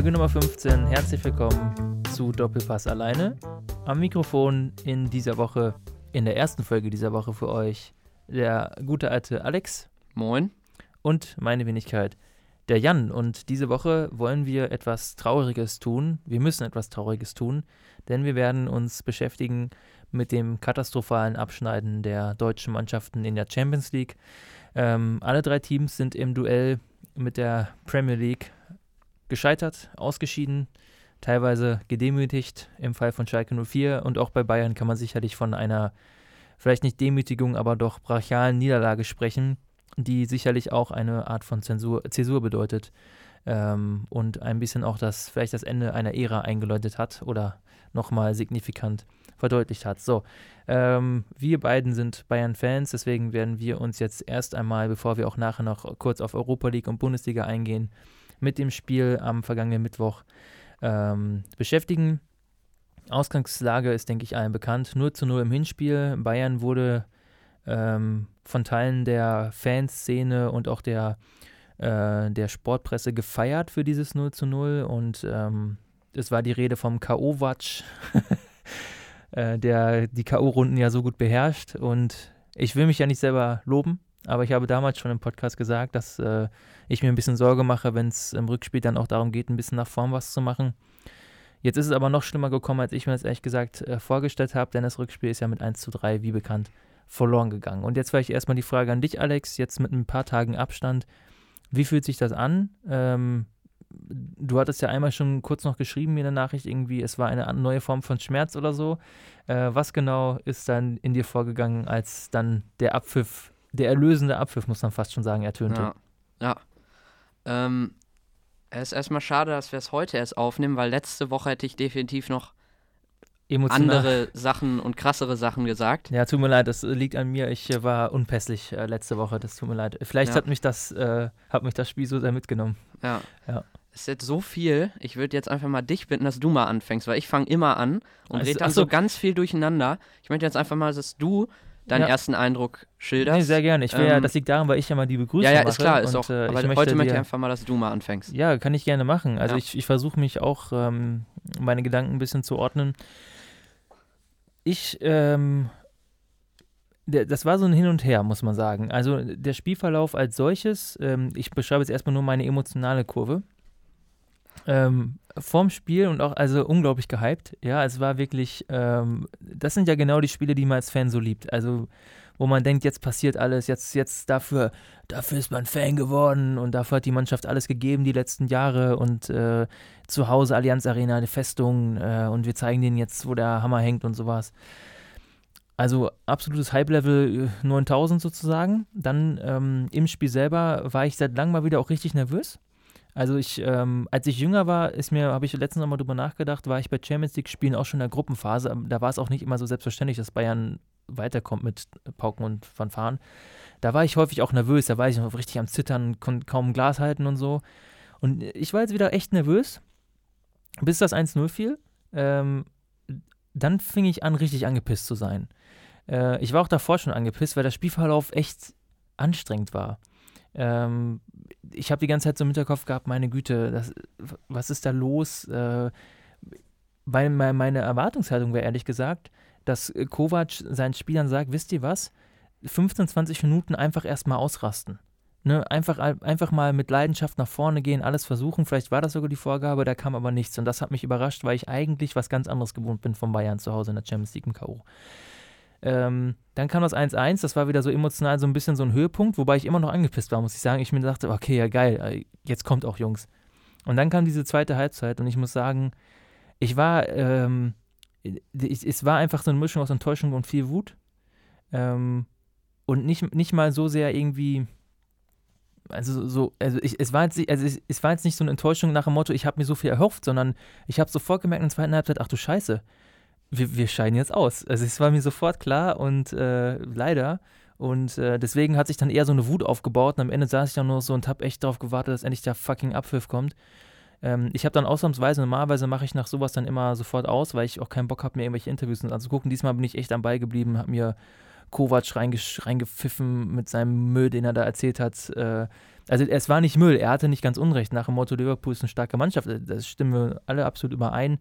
Folge Nummer 15. Herzlich willkommen zu Doppelpass alleine. Am Mikrofon in dieser Woche, in der ersten Folge dieser Woche für euch, der gute alte Alex. Moin. Und meine Wenigkeit, der Jan. Und diese Woche wollen wir etwas Trauriges tun. Wir müssen etwas Trauriges tun, denn wir werden uns beschäftigen mit dem katastrophalen Abschneiden der deutschen Mannschaften in der Champions League. Ähm, alle drei Teams sind im Duell mit der Premier League gescheitert, ausgeschieden, teilweise gedemütigt im Fall von Schalke 04 und auch bei Bayern kann man sicherlich von einer vielleicht nicht Demütigung, aber doch brachialen Niederlage sprechen, die sicherlich auch eine Art von Zensur, Zäsur bedeutet ähm, und ein bisschen auch das vielleicht das Ende einer Ära eingeläutet hat oder nochmal signifikant verdeutlicht hat. So, ähm, wir beiden sind Bayern-Fans, deswegen werden wir uns jetzt erst einmal, bevor wir auch nachher noch kurz auf Europa League und Bundesliga eingehen, mit dem Spiel am vergangenen Mittwoch ähm, beschäftigen. Ausgangslage ist, denke ich, allen bekannt. 0 zu 0 im Hinspiel. Bayern wurde ähm, von Teilen der Fanszene und auch der, äh, der Sportpresse gefeiert für dieses 0 zu 0 und ähm, es war die Rede vom K.O.-Watch. äh, der die K.O.-Runden ja so gut beherrscht. Und ich will mich ja nicht selber loben, aber ich habe damals schon im Podcast gesagt, dass äh, ich mir ein bisschen Sorge mache, wenn es im Rückspiel dann auch darum geht, ein bisschen nach vorn was zu machen. Jetzt ist es aber noch schlimmer gekommen, als ich mir das ehrlich gesagt äh, vorgestellt habe, denn das Rückspiel ist ja mit 1 zu 3, wie bekannt, verloren gegangen. Und jetzt ich erstmal die Frage an dich, Alex, jetzt mit ein paar Tagen Abstand. Wie fühlt sich das an? Ähm, du hattest ja einmal schon kurz noch geschrieben mir in der Nachricht irgendwie, es war eine neue Form von Schmerz oder so. Äh, was genau ist dann in dir vorgegangen, als dann der Abpfiff, der erlösende Abpfiff, muss man fast schon sagen, ertönte? Ja. ja. Ähm, es ist erstmal schade, dass wir es heute erst aufnehmen, weil letzte Woche hätte ich definitiv noch Emotional. andere Sachen und krassere Sachen gesagt. Ja, tut mir leid, das liegt an mir. Ich äh, war unpässlich äh, letzte Woche, das tut mir leid. Vielleicht ja. hat mich das, äh, hat mich das Spiel so sehr mitgenommen. Ja. ja. Es ist jetzt so viel, ich würde jetzt einfach mal dich bitten, dass du mal anfängst, weil ich fange immer an und also, rede dann so ganz viel durcheinander. Ich möchte jetzt einfach mal, dass du deinen ja. ersten Eindruck schilderst. Nee, sehr gerne. Ich will ähm, ja, das liegt daran, weil ich ja mal die Begrüßung mache. Ja, ja, ist klar, ist und, auch. Äh, aber möchte heute möchte ich einfach mal, dass du mal anfängst. Ja, kann ich gerne machen. Also ja. ich, ich versuche mich auch, ähm, meine Gedanken ein bisschen zu ordnen. Ich, ähm, das war so ein Hin und Her, muss man sagen. Also der Spielverlauf als solches, ähm, ich beschreibe jetzt erstmal nur meine emotionale Kurve ähm, vorm Spiel und auch also unglaublich gehypt. Ja, es war wirklich, ähm, das sind ja genau die Spiele, die man als Fan so liebt. Also wo man denkt, jetzt passiert alles, jetzt, jetzt dafür, dafür ist man Fan geworden und dafür hat die Mannschaft alles gegeben die letzten Jahre und äh, zu Hause Allianz Arena, eine Festung äh, und wir zeigen denen jetzt, wo der Hammer hängt und sowas. Also absolutes Hype-Level 9000 äh, sozusagen. Dann ähm, im Spiel selber war ich seit langem mal wieder auch richtig nervös. Also ich, ähm, als ich jünger war, ist mir, habe ich letztens nochmal drüber nachgedacht, war ich bei Champions League Spielen auch schon in der Gruppenphase. Da war es auch nicht immer so selbstverständlich, dass Bayern weiterkommt mit Pauken und Fanfaren. Da war ich häufig auch nervös, da war ich noch richtig am Zittern, konnte kaum Glas halten und so. Und ich war jetzt wieder echt nervös, bis das 1-0 fiel. Ähm, dann fing ich an, richtig angepisst zu sein. Äh, ich war auch davor schon angepisst, weil der Spielverlauf echt anstrengend war. Ähm, ich habe die ganze Zeit so im Hinterkopf gehabt, meine Güte, das, was ist da los? Äh, weil meine Erwartungshaltung wäre ehrlich gesagt, dass Kovac seinen Spielern sagt, wisst ihr was? 15, 20 Minuten einfach erstmal ausrasten. Ne, einfach, einfach mal mit Leidenschaft nach vorne gehen, alles versuchen. Vielleicht war das sogar die Vorgabe, da kam aber nichts. Und das hat mich überrascht, weil ich eigentlich was ganz anderes gewohnt bin von Bayern zu Hause in der Champions League im K.O. Ähm, dann kam das 1-1, das war wieder so emotional so ein bisschen so ein Höhepunkt, wobei ich immer noch angepisst war, muss ich sagen. Ich mir dachte, okay, ja geil, äh, jetzt kommt auch Jungs. Und dann kam diese zweite Halbzeit und ich muss sagen, ich war, ähm, ich, es war einfach so eine Mischung aus Enttäuschung und viel Wut. Ähm, und nicht, nicht mal so sehr irgendwie, also so, also ich, es war jetzt, also es, es war jetzt nicht so eine Enttäuschung nach dem Motto, ich habe mir so viel erhofft, sondern ich habe sofort gemerkt in der zweiten Halbzeit, ach du Scheiße, wir, wir scheiden jetzt aus. Also es war mir sofort klar und äh, leider. Und äh, deswegen hat sich dann eher so eine Wut aufgebaut und am Ende saß ich dann nur so und habe echt darauf gewartet, dass endlich der fucking Abpfiff kommt. Ähm, ich habe dann ausnahmsweise, normalerweise mache ich nach sowas dann immer sofort aus, weil ich auch keinen Bock habe, mir irgendwelche Interviews anzugucken. Diesmal bin ich echt am Ball geblieben, habe mir Kovac reingepfiffen mit seinem Müll, den er da erzählt hat. Äh, also es war nicht Müll, er hatte nicht ganz Unrecht. Nach dem Motto, Liverpool ist eine starke Mannschaft, äh, das stimmen wir alle absolut überein.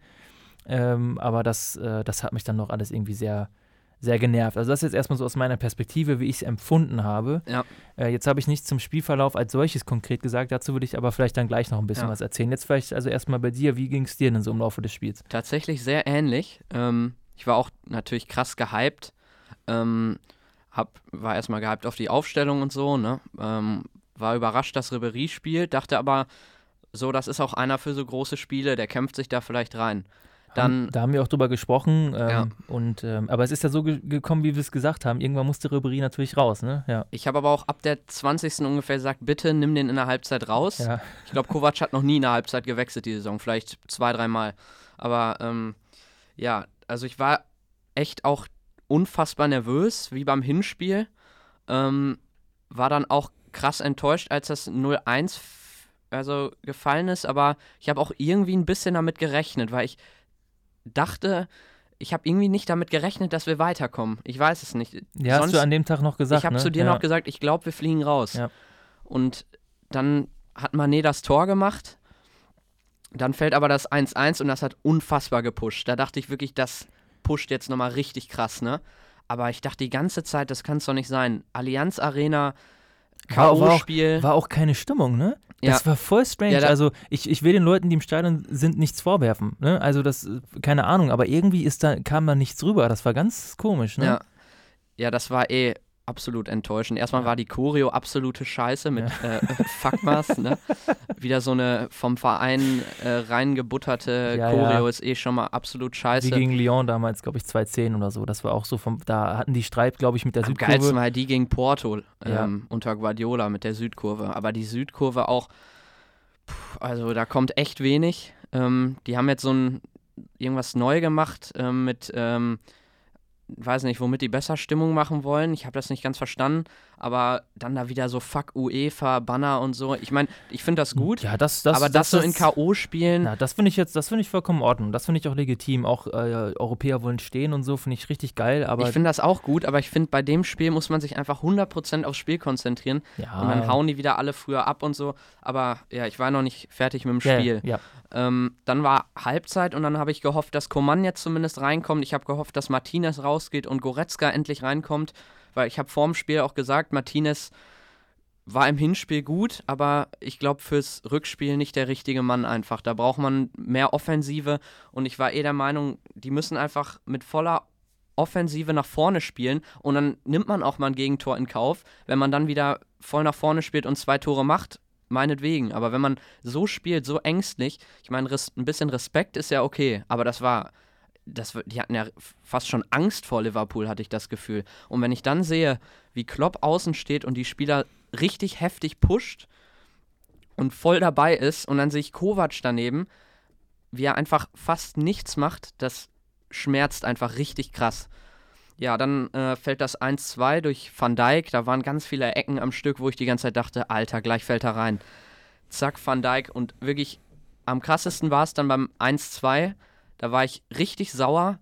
Ähm, aber das, äh, das hat mich dann noch alles irgendwie sehr, sehr genervt. Also das ist jetzt erstmal so aus meiner Perspektive, wie ich es empfunden habe. Ja. Äh, jetzt habe ich nichts zum Spielverlauf als solches konkret gesagt, dazu würde ich aber vielleicht dann gleich noch ein bisschen ja. was erzählen. Jetzt vielleicht also erstmal bei dir, wie ging es dir denn so im Laufe des Spiels? Tatsächlich sehr ähnlich. Ähm, ich war auch natürlich krass gehypt. Ähm, hab, war erstmal gehypt auf die Aufstellung und so, ne? Ähm, war überrascht, dass Ribery spielt, dachte aber, so, das ist auch einer für so große Spiele, der kämpft sich da vielleicht rein. Dann, da haben wir auch drüber gesprochen. Ähm, ja. und, ähm, aber es ist ja so ge gekommen, wie wir es gesagt haben. Irgendwann musste Ribery natürlich raus. Ne? Ja. Ich habe aber auch ab der 20. ungefähr gesagt, bitte nimm den in der Halbzeit raus. Ja. Ich glaube, Kovac hat noch nie in der Halbzeit gewechselt die Saison. Vielleicht zwei, dreimal. Aber ähm, ja, also ich war echt auch unfassbar nervös, wie beim Hinspiel. Ähm, war dann auch krass enttäuscht, als das 0-1 also gefallen ist, aber ich habe auch irgendwie ein bisschen damit gerechnet, weil ich dachte, ich habe irgendwie nicht damit gerechnet, dass wir weiterkommen. Ich weiß es nicht. Ja, Sonst, hast du an dem Tag noch gesagt. Ich habe ne? zu dir ja. noch gesagt, ich glaube, wir fliegen raus. Ja. Und dann hat Mané das Tor gemacht. Dann fällt aber das 1-1 und das hat unfassbar gepusht. Da dachte ich wirklich, das pusht jetzt nochmal richtig krass, ne? Aber ich dachte die ganze Zeit, das kann es doch nicht sein. Allianz Arena, K.O.-Spiel. War, war, auch keine Stimmung, ne? Das ja. war voll strange. Ja, also ich, ich will den Leuten, die im Stadion sind, nichts vorwerfen. Ne? Also das, keine Ahnung, aber irgendwie ist da, kam da nichts rüber. Das war ganz komisch, ne? Ja, ja das war eh absolut enttäuschend. Erstmal war die Choreo absolute Scheiße mit ja. äh, Fuckmas, ne? Wieder so eine vom Verein äh, reingebutterte ja, Choreo ja. ist eh schon mal absolut scheiße. Wie gegen Lyon damals, glaube ich, 2-10 oder so. Das war auch so vom, da hatten die Streit, glaube ich, mit der Am Südkurve. Am geilsten war die gegen Porto ähm, unter Guardiola mit der Südkurve. Aber die Südkurve auch, pff, also da kommt echt wenig. Ähm, die haben jetzt so ein irgendwas neu gemacht ähm, mit ähm, weiß nicht, womit die besser Stimmung machen wollen. Ich habe das nicht ganz verstanden, aber dann da wieder so Fuck UEFA, Banner und so. Ich meine, ich finde das gut. Ja, das, das, aber das, das so in K.O. spielen. Ja, das finde ich jetzt, das finde ich vollkommen in Ordnung. Das finde ich auch legitim. Auch äh, Europäer wollen stehen und so, finde ich richtig geil. Aber ich finde das auch gut, aber ich finde, bei dem Spiel muss man sich einfach 100% aufs Spiel konzentrieren. Ja. Und dann hauen die wieder alle früher ab und so. Aber ja, ich war noch nicht fertig mit dem Spiel. Ja, ja. Ähm, dann war Halbzeit und dann habe ich gehofft, dass Coman jetzt zumindest reinkommt. Ich habe gehofft, dass Martinez rausgeht und Goretzka endlich reinkommt, weil ich habe vorm Spiel auch gesagt, Martinez war im Hinspiel gut, aber ich glaube fürs Rückspiel nicht der richtige Mann einfach. Da braucht man mehr Offensive und ich war eh der Meinung, die müssen einfach mit voller Offensive nach vorne spielen und dann nimmt man auch mal ein Gegentor in Kauf, wenn man dann wieder voll nach vorne spielt und zwei Tore macht meinetwegen. Aber wenn man so spielt, so ängstlich, ich meine, ein bisschen Respekt ist ja okay, aber das war, das, die hatten ja fast schon Angst vor Liverpool, hatte ich das Gefühl. Und wenn ich dann sehe, wie Klopp außen steht und die Spieler richtig heftig pusht und voll dabei ist und dann sehe ich Kovac daneben, wie er einfach fast nichts macht, das schmerzt einfach richtig krass. Ja, dann äh, fällt das 1-2 durch Van Dijk. Da waren ganz viele Ecken am Stück, wo ich die ganze Zeit dachte, Alter, gleich fällt er rein. Zack, Van Dijk. Und wirklich am krassesten war es dann beim 1-2. Da war ich richtig sauer,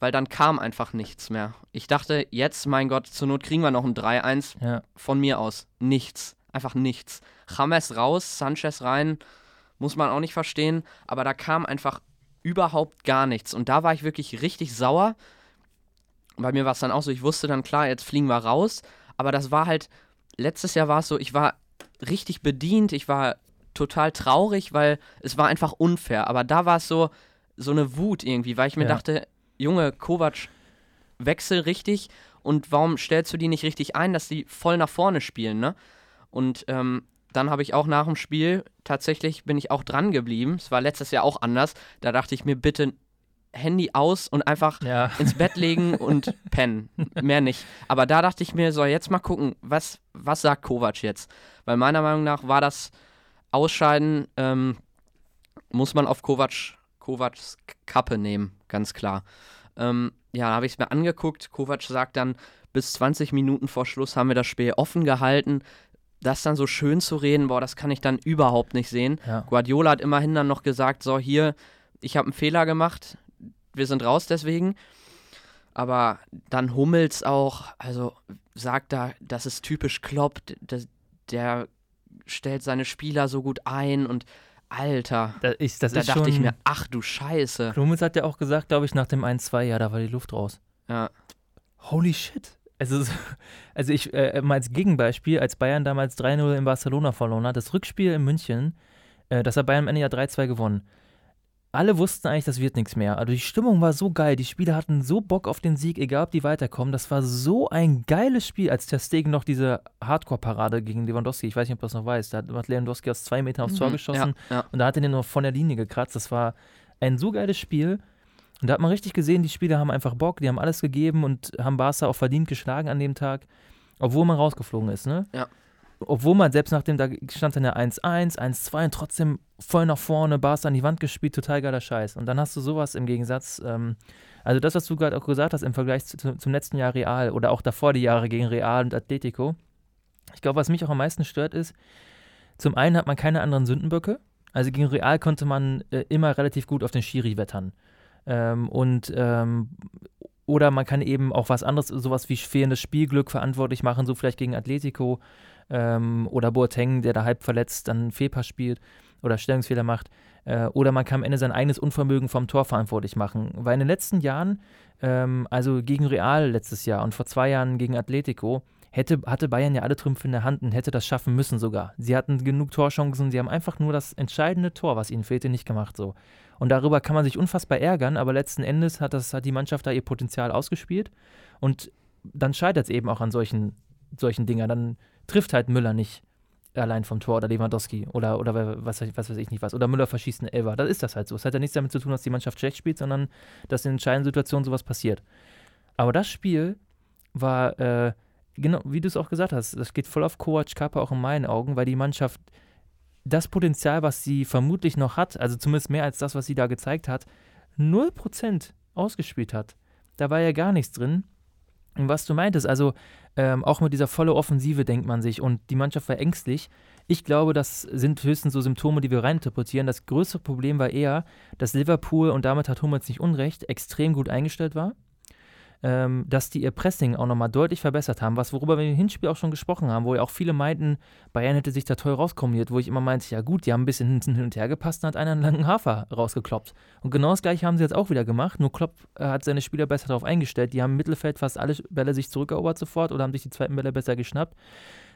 weil dann kam einfach nichts mehr. Ich dachte, jetzt, mein Gott, zur Not kriegen wir noch ein 3-1 ja. von mir aus. Nichts. Einfach nichts. James raus, Sanchez rein. Muss man auch nicht verstehen. Aber da kam einfach überhaupt gar nichts. Und da war ich wirklich richtig sauer bei mir war es dann auch so, ich wusste dann klar, jetzt fliegen wir raus. Aber das war halt, letztes Jahr war es so, ich war richtig bedient, ich war total traurig, weil es war einfach unfair. Aber da war es so, so eine Wut irgendwie, weil ich mir ja. dachte, Junge, Kovac, wechsel richtig und warum stellst du die nicht richtig ein, dass die voll nach vorne spielen, ne? Und ähm, dann habe ich auch nach dem Spiel, tatsächlich bin ich auch dran geblieben. Es war letztes Jahr auch anders. Da dachte ich mir, bitte Handy aus und einfach ja. ins Bett legen und pennen. Mehr nicht. Aber da dachte ich mir, so, jetzt mal gucken, was, was sagt Kovac jetzt? Weil meiner Meinung nach war das Ausscheiden, ähm, muss man auf Kovac, Kovacs Kappe nehmen, ganz klar. Ähm, ja, da habe ich es mir angeguckt. Kovac sagt dann, bis 20 Minuten vor Schluss haben wir das Spiel offen gehalten. Das dann so schön zu reden, boah, das kann ich dann überhaupt nicht sehen. Ja. Guardiola hat immerhin dann noch gesagt, so hier, ich habe einen Fehler gemacht, wir sind raus deswegen. Aber dann Hummels auch, also sagt da, das ist typisch Klopp, das, der stellt seine Spieler so gut ein und Alter, Da, ich, das da ist dachte schon, ich mir, ach du Scheiße. Hummels hat ja auch gesagt, glaube ich, nach dem 1-2, ja, da war die Luft raus. Ja, Holy shit. Also, so- also ich, äh, mal als Gegenbeispiel, als Bayern damals 3-0 in Barcelona verloren hat, das Rückspiel in München, äh, das hat Bayern am Ende ja 3-2 gewonnen. Alle wussten eigentlich, das wird nichts mehr. Also die Stimmung war so geil, die Spieler hatten so Bock auf den Sieg, egal ob die weiterkommen. Das war so ein geiles Spiel, als Ter Stegen noch diese Hardcore-Parade gegen Lewandowski, ich weiß nicht, ob du das noch weißt, da hat Lewandowski aus zwei Metern aufs Tor Mhm, geschossen Ja, ja. und da hat er den noch von der Linie gekratzt. Das war ein so geiles Spiel. Und da hat man richtig gesehen, die Spieler haben einfach Bock, die haben alles gegeben und haben Barca auch verdient geschlagen an dem Tag, obwohl man rausgeflogen ist, ne? Ja. Obwohl man selbst nachdem da stand dann ja 1-1, 1-2 und trotzdem voll nach vorne, Barca an die Wand gespielt, total geiler Scheiß. Und dann hast du sowas im Gegensatz, ähm, also das, was du gerade auch gesagt hast im Vergleich zu, zum letzten Jahr Real oder auch davor die Jahre gegen Real und Atletico. Ich glaube, was mich auch am meisten stört ist, zum einen hat man keine anderen Sündenböcke. Also gegen Real konnte man äh, immer relativ gut auf den Schiri wettern. Ähm, und ähm, oder man kann eben auch was anderes, sowas wie fehlendes Spielglück verantwortlich machen, so vielleicht gegen Atletico ähm, oder Boateng, der da halb verletzt dann einen Fehlpass spielt oder Stellungsfehler macht. Äh, oder man kann am Ende sein eigenes Unvermögen vom Tor verantwortlich machen. Weil in den letzten Jahren, ähm, also gegen Real letztes Jahr und vor zwei Jahren gegen Atletico, hätte, hatte Bayern ja alle Trümpfe in der Hand und hätte das schaffen müssen sogar. Sie hatten genug Torchancen, sie haben einfach nur das entscheidende Tor, was ihnen fehlte, nicht gemacht so. Und darüber kann man sich unfassbar ärgern, aber letzten Endes hat, das, hat die Mannschaft da ihr Potenzial ausgespielt und dann scheitert es eben auch an solchen, solchen Dingern. Dann trifft halt Müller nicht allein vom Tor oder Lewandowski oder, oder was, was weiß ich nicht was. Oder Müller verschießt einen Elfer. Das ist das halt so. Es hat ja nichts damit zu tun, dass die Mannschaft schlecht spielt, sondern dass in entscheidenden Situationen sowas passiert. Aber das Spiel war, äh, genau, wie du es auch gesagt hast, das geht voll auf Kovac Kappa auch in meinen Augen, weil die Mannschaft das Potenzial, was sie vermutlich noch hat, also zumindest mehr als das, was sie da gezeigt hat, 0% ausgespielt hat. Da war ja gar nichts drin. Was du meintest, also ähm, auch mit dieser volle Offensive denkt man sich und die Mannschaft war ängstlich. Ich glaube, das sind höchstens so Symptome, die wir reininterpretieren. Das größere Problem war eher, dass Liverpool, und damit hat Hummels nicht unrecht, extrem gut eingestellt war. Ähm, dass die ihr Pressing auch nochmal deutlich verbessert haben, was worüber wir im Hinspiel auch schon gesprochen haben, wo ja auch viele meinten, Bayern hätte sich da toll rauskombiniert, wo ich immer meinte, ja gut, die haben ein bisschen hin und her gepasst und hat einen langen Hafer rausgekloppt. Und genau das gleiche haben sie jetzt auch wieder gemacht, nur Klopp äh, hat seine Spieler besser darauf eingestellt. Die haben im Mittelfeld fast alle Bälle sich zurückerobert sofort oder haben sich die zweiten Bälle besser geschnappt,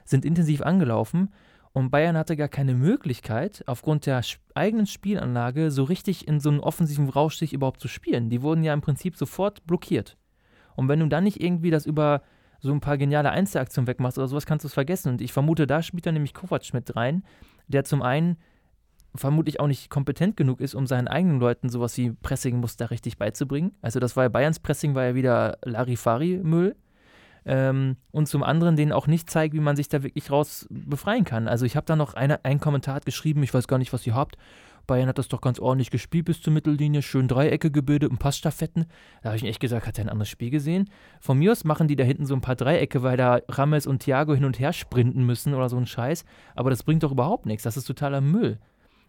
sind intensiv angelaufen und Bayern hatte gar keine Möglichkeit, aufgrund der eigenen Spielanlage so richtig in so einen offensiven Rausch sich überhaupt zu spielen. Die wurden ja im Prinzip sofort blockiert. Und wenn du dann nicht irgendwie das über so ein paar geniale Einzelaktionen wegmachst oder sowas, kannst du es vergessen. Und ich vermute, da spielt dann nämlich Kovac mit rein, der zum einen vermutlich auch nicht kompetent genug ist, um seinen eigenen Leuten sowas wie Pressing-Muster richtig beizubringen. Also das war ja Bayerns Pressing war ja wieder Larifari-Müll. Ähm, und zum anderen denen auch nicht zeigt, wie man sich da wirklich raus befreien kann. Also ich habe da noch eine, einen Kommentar geschrieben, ich weiß gar nicht, was ihr habt. Bayern hat das doch ganz ordentlich gespielt bis zur Mittellinie, schön Dreiecke gebildet und Passstaffetten. Da habe ich echt gesagt, hat er ein anderes Spiel gesehen? Von mir aus machen die da hinten so ein paar Dreiecke, weil da Rames und Thiago hin und her sprinten müssen oder so ein Scheiß. Aber das bringt doch überhaupt nichts. Das ist totaler Müll.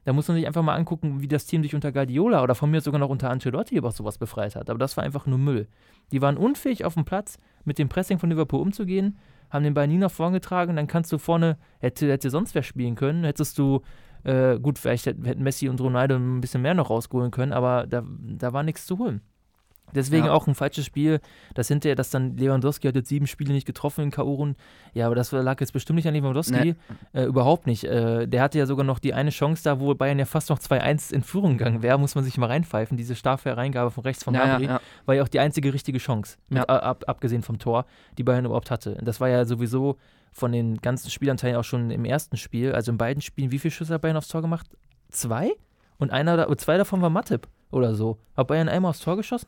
Da muss man sich einfach mal angucken, wie das Team sich unter Guardiola oder von mir sogar noch unter Ancelotti über sowas befreit hat. Aber das war einfach nur Müll. Die waren unfähig auf dem Platz, mit dem Pressing von Liverpool umzugehen, haben den Ball nie nach vorn getragen. Dann kannst du vorne, hätte, hätte sonst wer spielen können, hättest du, äh, gut, vielleicht hätten Messi und Ronaldo ein bisschen mehr noch rausholen können, aber da, da war nichts zu holen. Deswegen Ja. auch ein falsches Spiel. Das hinterher, dass dann Lewandowski hat jetzt sieben Spiele nicht getroffen in K.O.-Runden. Ja, aber das lag jetzt bestimmt nicht an Lewandowski. Äh, überhaupt nicht. Äh, der hatte ja sogar noch die eine Chance da, wo Bayern ja fast noch 2-1 in Führung gegangen wäre, muss man sich mal reinpfeifen. Diese starke Reingabe von rechts von ja, Gnabry ja. war ja auch die einzige richtige Chance, mit, ab, abgesehen vom Tor, die Bayern überhaupt hatte. Und das war ja sowieso von den ganzen Spielanteilen auch schon im ersten Spiel, also in beiden Spielen, wie viele Schüsse hat Bayern aufs Tor gemacht? Zwei? Und einer zwei davon war Matip oder so. Hat Bayern einmal aufs Tor geschossen?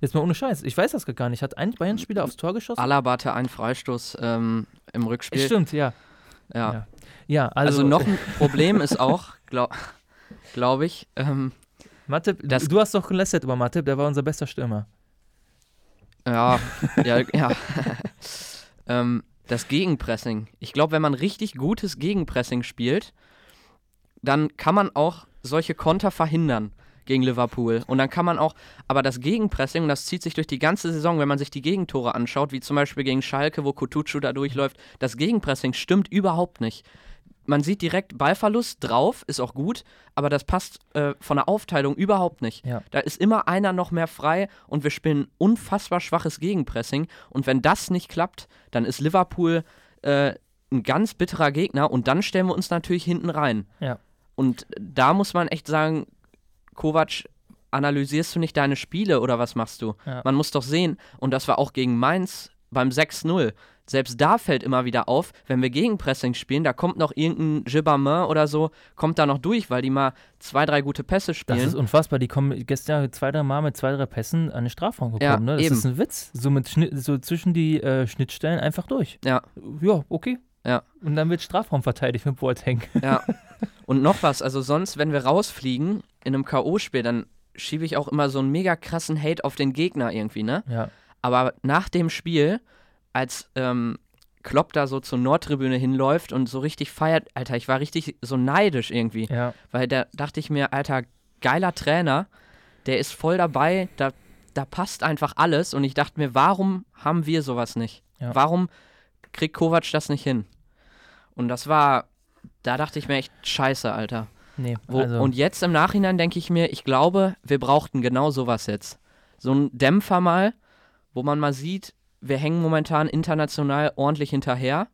Jetzt mal ohne Scheiß. Ich weiß das gar nicht. Hat ein Bayern-Spieler aufs Tor geschossen? Alaba hatte einen Freistoß ähm, im Rückspiel. Stimmt, ja. Ja. Ja. Ja, also, Also, noch ein Problem ist auch, glaube glaub ich, ähm, Matip, das- du hast doch gelästert über Matip, der war unser bester Stürmer. ja, ja, ja. ähm, das Gegenpressing. Ich glaube, wenn man richtig gutes Gegenpressing spielt, dann kann man auch solche Konter verhindern. gegen Liverpool. Und dann kann man auch, aber das Gegenpressing, und das zieht sich durch die ganze Saison, wenn man sich die Gegentore anschaut, wie zum Beispiel gegen Schalke, wo Kutucu da durchläuft, das Gegenpressing stimmt überhaupt nicht. Man sieht direkt Ballverlust drauf, ist auch gut, aber das passt äh, von der Aufteilung überhaupt nicht. Ja. Da ist immer einer noch mehr frei und wir spielen unfassbar schwaches Gegenpressing. Und wenn das nicht klappt, dann ist Liverpool äh, ein ganz bitterer Gegner und dann stellen wir uns natürlich hinten rein. Ja. Und da muss man echt sagen, Kovac, analysierst du nicht deine Spiele oder was machst du? Ja. Man muss doch sehen, und das war auch gegen Mainz beim 6-0. Selbst da fällt immer wieder auf, wenn wir Gegenpressing spielen, da kommt noch irgendein Gibbermann oder so, kommt da noch durch, weil die mal zwei, drei gute Pässe spielen. Das ist unfassbar. Die kommen gestern zwei, drei Mal mit zwei, drei Pässen an den Strafraum gekommen. Ja, ne? Das eben. ist ein Witz. So, mit Schnitt, so zwischen die äh, Schnittstellen einfach durch. ja, Ja, okay. Ja. Und dann wird Strafraum verteidigt mit Boateng. ja. Und noch was, also sonst, wenn wir rausfliegen in einem K.O.-Spiel, dann schiebe ich auch immer so einen mega krassen Hate auf den Gegner irgendwie, ne? Ja. Aber nach dem Spiel, als ähm, Klopp da so zur Nordtribüne hinläuft und so richtig feiert, Alter, ich war richtig so neidisch irgendwie. Ja. Weil da dachte ich mir, Alter, geiler Trainer, der ist voll dabei, da, da passt einfach alles. Und ich dachte mir, warum haben wir sowas nicht? Ja. Warum kriegt Kovac das nicht hin? Und das war, da dachte ich mir echt, scheiße, Alter. Nee, Wo, also, Und jetzt im Nachhinein denke ich mir, ich glaube, wir brauchten genau sowas jetzt. So ein Dämpfer mal, wo man mal sieht, wir hängen momentan international ordentlich hinterher.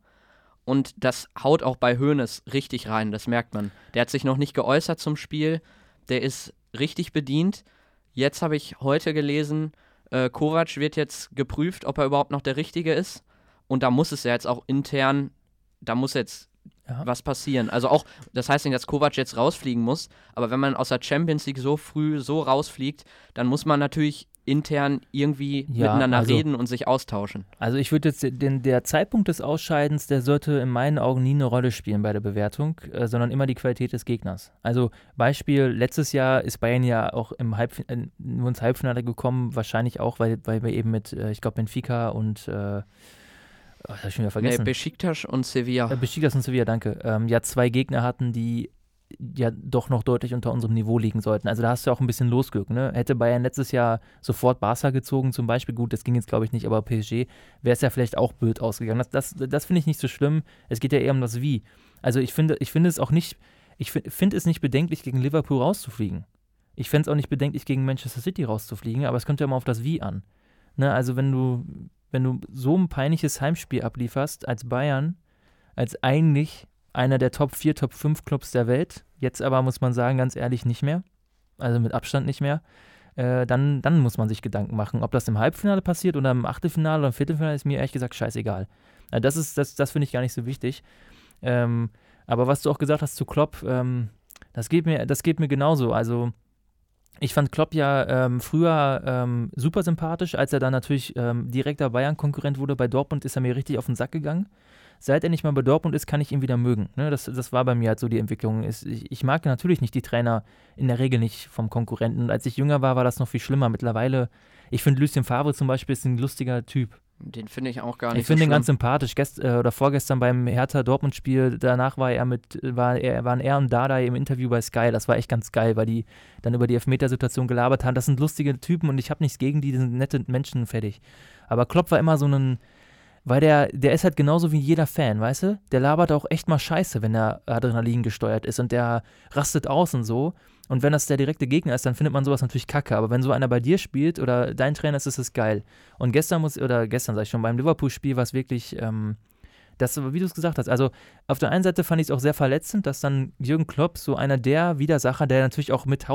Und das haut auch bei Hoeneß richtig rein, das merkt man. Der hat sich noch nicht geäußert zum Spiel, der ist richtig bedient. Jetzt habe ich heute gelesen, äh, Kovac wird jetzt geprüft, ob er überhaupt noch der Richtige ist. Und da muss es ja jetzt auch intern, da muss jetzt Ja. was passieren. Also auch, das heißt nicht, dass Kovac jetzt rausfliegen muss, aber wenn man aus der Champions League so früh so rausfliegt, dann muss man natürlich intern irgendwie Ja, miteinander also- reden und sich austauschen. also ich würde jetzt den, der Zeitpunkt des Ausscheidens, der sollte in meinen Augen nie eine Rolle spielen bei der Bewertung, äh, sondern immer die Qualität des Gegners. Also Beispiel, letztes Jahr ist Bayern ja auch im Halbf äh, nur ins Halbfinale gekommen, wahrscheinlich auch, weil, weil wir eben mit, äh, ich glaube, Benfica und äh, oh, das hab ich schon wieder Nee, vergessen. Besiktas und Sevilla. Äh, Besiktas und Sevilla, danke. Ähm, ja, zwei Gegner hatten, die ja doch noch deutlich unter unserem Niveau liegen sollten. Also da hast du auch ein bisschen Losglück. Ne? Hätte Bayern letztes Jahr sofort Barca gezogen zum Beispiel, gut, das ging jetzt glaube ich nicht, aber PSG wäre es ja vielleicht auch blöd ausgegangen. Das, das, das finde ich nicht so schlimm. Es geht ja eher um das Wie. Also ich finde, ich finde es auch nicht, ich finde find es nicht bedenklich, gegen Liverpool rauszufliegen. Ich fände es auch nicht bedenklich, gegen Manchester City rauszufliegen, aber es kommt ja immer auf das Wie an. Ne? Also wenn du, wenn du so ein peinliches Heimspiel ablieferst als Bayern, als eigentlich einer der Top 4, Top 5 Clubs der Welt, jetzt aber muss man sagen, ganz ehrlich nicht mehr, also mit Abstand nicht mehr, äh, dann, dann muss man sich Gedanken machen. Ob das im Halbfinale passiert oder im Achtelfinale oder im Viertelfinale, ist mir ehrlich gesagt scheißegal. Also das das, das finde ich gar nicht so wichtig. Ähm, aber was du auch gesagt hast zu Klopp, ähm, das geht mir, das geht mir genauso. Also ich fand Klopp ja ähm, früher ähm, super sympathisch, als er dann natürlich ähm, direkter Bayern-Konkurrent wurde. Bei Dortmund ist er mir richtig auf den Sack gegangen. Seit er nicht mehr bei Dortmund ist, kann ich ihn wieder mögen. Ne? Das, das war bei mir halt so die Entwicklung. Ich, ich mag natürlich nicht die Trainer in der Regel nicht vom Konkurrenten. Und als ich jünger war, war das noch viel schlimmer. Mittlerweile, ich finde Lucien Favre zum Beispiel ist ein lustiger Typ. Den finde ich auch gar nicht Ich finde so ihn ganz sympathisch. Gest, äh, oder vorgestern beim Hertha-Dortmund-Spiel, danach war er mit, war er, waren er und Dada im Interview bei Sky. Das war echt ganz geil, weil die dann über die Elfmetersituation gelabert haben. Das sind lustige Typen und ich habe nichts gegen die, die sind nette Menschen fertig. Aber Klopp war immer so ein, weil der, der ist halt genauso wie jeder Fan, weißt du? Der labert auch echt mal Scheiße, wenn er Adrenalin gesteuert ist und der rastet aus und so. Und wenn das der direkte Gegner ist, dann findet man sowas natürlich kacke. Aber wenn so einer bei dir spielt oder dein Trainer ist, ist es geil. Und gestern muss, oder gestern sag ich schon, beim Liverpool-Spiel war es wirklich, ähm, das, wie du es gesagt hast, also auf der einen Seite fand ich es auch sehr verletzend, dass dann Jürgen Klopp, so einer der Widersacher, der natürlich auch mit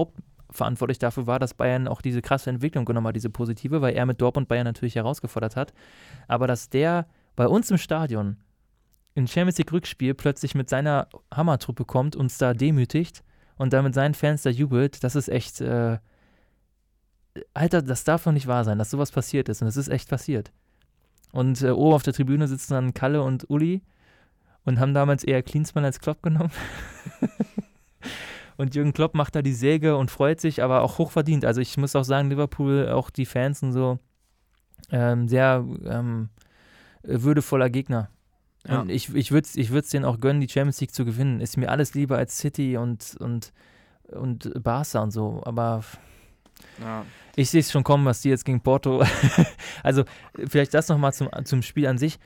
hauptverantwortlich dafür war, dass Bayern auch diese krasse Entwicklung genommen hat, diese positive, weil er mit Dortmund Bayern natürlich herausgefordert hat. Aber dass der bei uns im Stadion in Champions League Rückspiel plötzlich mit seiner Hammertruppe kommt, uns da demütigt und dann mit seinen Fans da jubelt, das ist echt, äh, Alter, das darf doch nicht wahr sein, dass sowas passiert ist und das ist echt passiert. Und äh, oben auf der Tribüne sitzen dann Kalle und Uli und haben damals eher Klinsmann als Klopp genommen. und Jürgen Klopp macht da die Säge und freut sich, aber auch hochverdient. Also ich muss auch sagen, Liverpool, auch die Fans und so, ähm, sehr ähm, würdevoller Gegner. Ja. Und ich, ich würde es ich würd's denen auch gönnen, die Champions League zu gewinnen. Ist mir alles lieber als City und, und und Barca und so, aber Ja. ich sehe es schon kommen, was die jetzt gegen Porto. also, vielleicht das nochmal zum, zum Spiel an sich.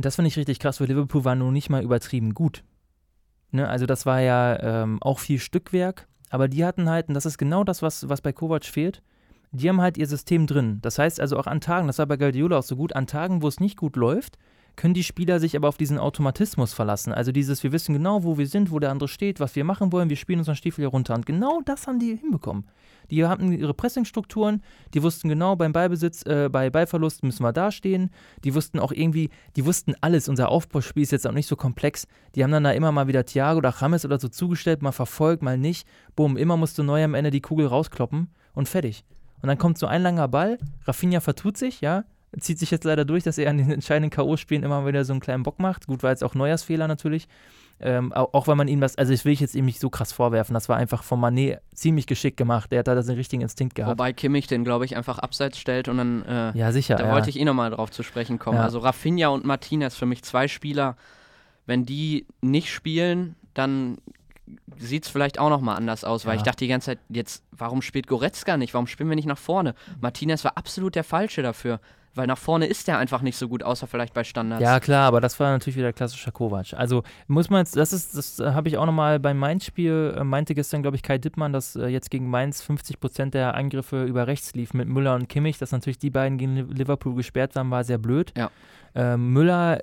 Das finde ich richtig krass, weil Liverpool war nun nicht mal übertrieben gut. Ne? Also das war ja ähm, auch viel Stückwerk, aber die hatten halt, und das ist genau das, was, was bei Kovac fehlt, die haben halt ihr System drin. Das heißt also auch an Tagen, das war bei Guardiola auch so gut, an Tagen, wo es nicht gut läuft, können die Spieler sich aber auf diesen Automatismus verlassen. Also dieses, wir wissen genau, wo wir sind, wo der andere steht, was wir machen wollen, wir spielen unseren Stiefel hier runter. Und genau das haben die hinbekommen. Die hatten ihre Pressingstrukturen, die wussten genau, beim Ballbesitz, äh, bei Ballverlust müssen wir dastehen. Die wussten auch irgendwie, die wussten alles. Unser Aufbauspiel ist jetzt auch nicht so komplex. Die haben dann da immer mal wieder Thiago oder James oder so zugestellt, mal verfolgt, mal nicht. Bumm, immer musste neu am Ende die Kugel rauskloppen und fertig. Und dann kommt so ein langer Ball, Rafinha vertut sich, ja, zieht sich jetzt leider durch, dass er an den entscheidenden K.O.-Spielen immer wieder so einen kleinen Bock macht. Gut, war jetzt auch Neujahrsfehler natürlich. Ähm, auch, auch weil man ihm das, also ich will ich jetzt ihm nicht so krass vorwerfen, das war einfach von Manet ziemlich geschickt gemacht. Der hat da den richtigen Instinkt gehabt. Wobei Kimmich den, glaube ich, einfach abseits stellt und dann. Äh, ja, sicher. Da ja. wollte ich eh nochmal drauf zu sprechen kommen. Ja. Also Rafinha und Martinez für mich zwei Spieler. Wenn die nicht spielen, dann sieht es vielleicht auch nochmal anders aus, weil Ja. ich dachte die ganze Zeit, jetzt, warum spielt Goretzka nicht? Warum spielen wir nicht nach vorne? Martinez war absolut der Falsche dafür, weil nach vorne ist der einfach nicht so gut, außer vielleicht bei Standards. Ja, klar, aber das war natürlich wieder klassischer Kovac. Also muss man jetzt, das ist, das äh, habe ich auch nochmal beim Mainz-Spiel, äh, meinte gestern, glaube ich, Kai Dittmann, dass äh, jetzt gegen Mainz 50 Prozent der Angriffe über rechts lief mit Müller und Kimmich, dass natürlich die beiden gegen Li- Liverpool gesperrt waren, war sehr blöd. Ja. Ähm, Müller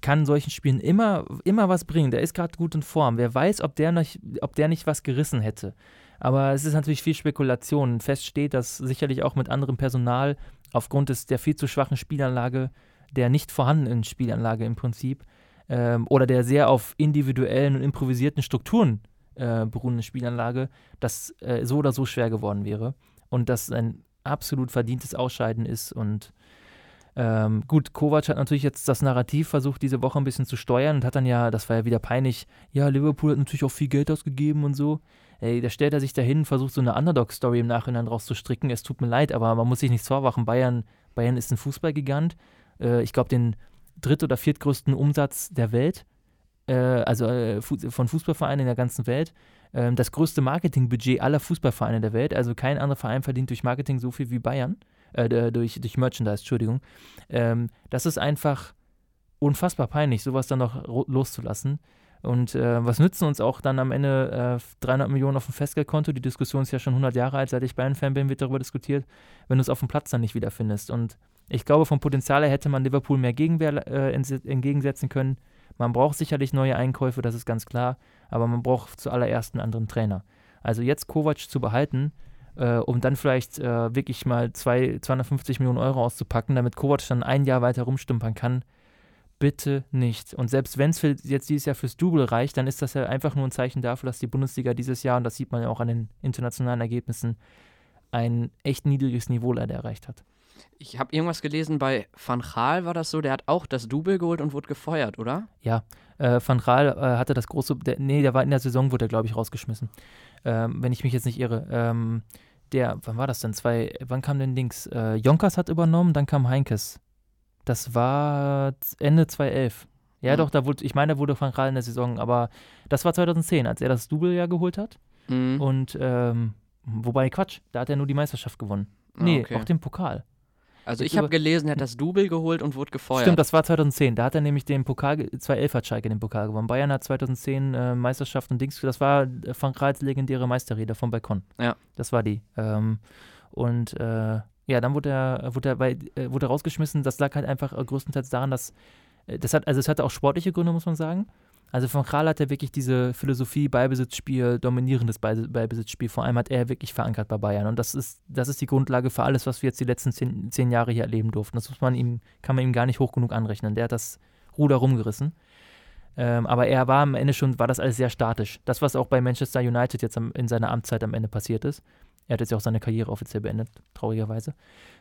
kann in solchen Spielen immer, immer was bringen. Der ist gerade gut in Form. Wer weiß, ob der, nicht, ob der nicht was gerissen hätte. Aber es ist natürlich viel Spekulation. Fest steht, dass sicherlich auch mit anderem Personal aufgrund des, der viel zu schwachen Spielanlage, der nicht vorhandenen Spielanlage im Prinzip, ähm, oder der sehr auf individuellen und improvisierten Strukturen äh, beruhenden Spielanlage, das äh, so oder so schwer geworden wäre. Und das ein absolut verdientes Ausscheiden ist. Und ähm, gut, Kovac hat natürlich jetzt das Narrativ versucht, diese Woche ein bisschen zu steuern und hat dann ja, das war ja wieder peinlich, ja, Liverpool hat natürlich auch viel Geld ausgegeben und so. Ey, da stellt er sich dahin, versucht so eine Underdog-Story im Nachhinein draus zu stricken. Es tut mir leid, aber man muss sich nichts vorwachen. Bayern, Bayern ist ein Fußballgigant. Äh, ich glaube, den dritt- oder viertgrößten Umsatz der Welt, äh, also äh, von Fußballvereinen in der ganzen Welt. Ähm, das größte Marketingbudget aller Fußballvereine der Welt. Also kein anderer Verein verdient durch Marketing so viel wie Bayern. Äh, durch, durch Merchandise, Entschuldigung. Ähm, das ist einfach unfassbar peinlich, sowas dann noch loszulassen. Und äh, was nützen uns auch dann am Ende äh, 300 Millionen auf dem Festgeldkonto? Die Diskussion ist ja schon 100 Jahre alt, seit ich Bayern-Fan bin, wird darüber diskutiert, wenn du es auf dem Platz dann nicht wiederfindest. Und ich glaube, vom Potenzial her hätte man Liverpool mehr Gegenwehr äh, entgegensetzen können. Man braucht sicherlich neue Einkäufe, das ist ganz klar, aber man braucht zuallererst einen anderen Trainer. Also jetzt Kovac zu behalten, äh, um dann vielleicht äh, wirklich mal zwei, 250 Millionen Euro auszupacken, damit Kovac dann ein Jahr weiter rumstümpern kann, bitte nicht. Und selbst wenn es jetzt dieses Jahr fürs Double reicht, dann ist das ja einfach nur ein Zeichen dafür, dass die Bundesliga dieses Jahr, und das sieht man ja auch an den internationalen Ergebnissen, ein echt niedriges Niveau leider erreicht hat. Ich habe irgendwas gelesen, bei Van Gaal war das so, der hat auch das Double geholt und wurde gefeuert, oder? Ja, äh, Van Gaal äh, hatte das große, der, nee, der war in der Saison, wurde er, glaube ich, rausgeschmissen. Ähm, wenn ich mich jetzt nicht irre. Ähm, der, wann war das denn? Zwei, wann kam denn Dings? Äh, Jonkers hat übernommen, dann kam Heinkes. Das war Ende 2011. Ja, Mhm. doch, da wurde, ich meine, da wurde Van Gaal in der Saison, aber das war 2010, als er das Double ja geholt hat. Mhm. Und, ähm, wobei, Quatsch, da hat er nur die Meisterschaft gewonnen. Ah, Nee, okay. auch den Pokal. Also ich habe gelesen, er hat das Double geholt und wurde gefeuert. Stimmt, das war 2010. Da hat er nämlich den Pokal, 2011 hat Schalke den Pokal gewonnen. Bayern hat 2010 äh, Meisterschaft und Dings, das war äh, Frank Reitz legendäre Meisterrede vom Balkon. Ja. Das war die. Ähm, und äh, ja, dann wurde er, wurde, er bei, äh, wurde er rausgeschmissen. Das lag halt einfach äh, größtenteils daran, dass äh, das hat, also es hatte auch sportliche Gründe, muss man sagen. Also von Kral hat er wirklich diese Philosophie, Ballbesitzspiel, dominierendes Ballbesitzspiel, vor allem hat er wirklich verankert bei Bayern. Und das ist, das ist die Grundlage für alles, was wir jetzt die letzten zehn, zehn Jahre hier erleben durften. Das muss man ihm, kann man ihm gar nicht hoch genug anrechnen. Der hat das Ruder rumgerissen. Ähm, aber er war am Ende schon, war das alles sehr statisch. Das, was auch bei Manchester United jetzt am, in seiner Amtszeit am Ende passiert ist. Er hat jetzt ja auch seine Karriere offiziell beendet, traurigerweise.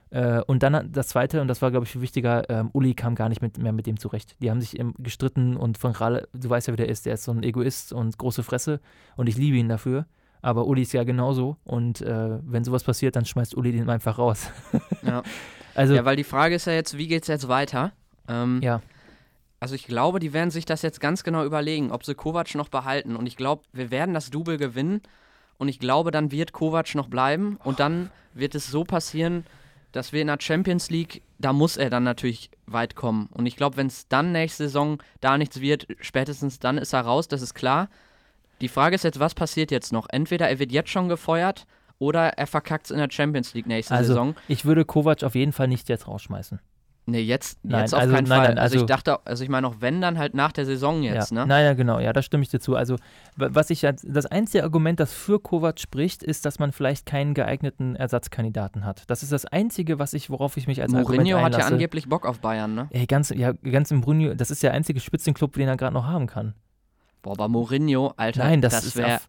Äh, und dann das Zweite, und das war, glaube ich, viel wichtiger, ähm, Uli kam gar nicht mit, mehr mit dem zurecht. Die haben sich gestritten und von Ralle, du weißt ja, wie der ist, der ist so ein Egoist und große Fresse und ich liebe ihn dafür. Aber Uli ist ja genauso und äh, wenn sowas passiert, dann schmeißt Uli den einfach raus. ja. Also, ja, weil die Frage ist ja jetzt, wie geht es jetzt weiter? Ähm, ja. Also ich glaube, die werden sich das jetzt ganz genau überlegen, ob sie Kovac noch behalten. Und ich glaube, wir werden das Double gewinnen. Und ich glaube, dann wird Kovac noch bleiben. Und dann wird es so passieren, dass wir in der Champions League, da muss er dann natürlich weit kommen. Und ich glaube, wenn es dann nächste Saison da nichts wird, spätestens dann ist er raus, das ist klar. Die Frage ist jetzt, was passiert jetzt noch? Entweder er wird jetzt schon gefeuert oder er verkackt es in der Champions League nächste also, Saison. Ich würde Kovac auf jeden Fall nicht jetzt rausschmeißen. Nee, jetzt, nein, jetzt auf also, keinen nein, Fall. Nein, also, also, ich dachte, also ich meine auch wenn, dann halt nach der Saison jetzt, ja, ne? Nein, ja, genau, ja, da stimme ich dir zu. Also, was ich das einzige Argument, das für Kovac spricht, ist, dass man vielleicht keinen geeigneten Ersatzkandidaten hat. Das ist das Einzige, was ich, worauf ich mich als Mourinho Argument einlasse. hat ja angeblich Bock auf Bayern, ne? Ey, ganz, ja, ganz im Mourinho, das ist der einzige Spitzenclub, den er gerade noch haben kann. Boah, aber Mourinho, Alter, Nein, das, das wäre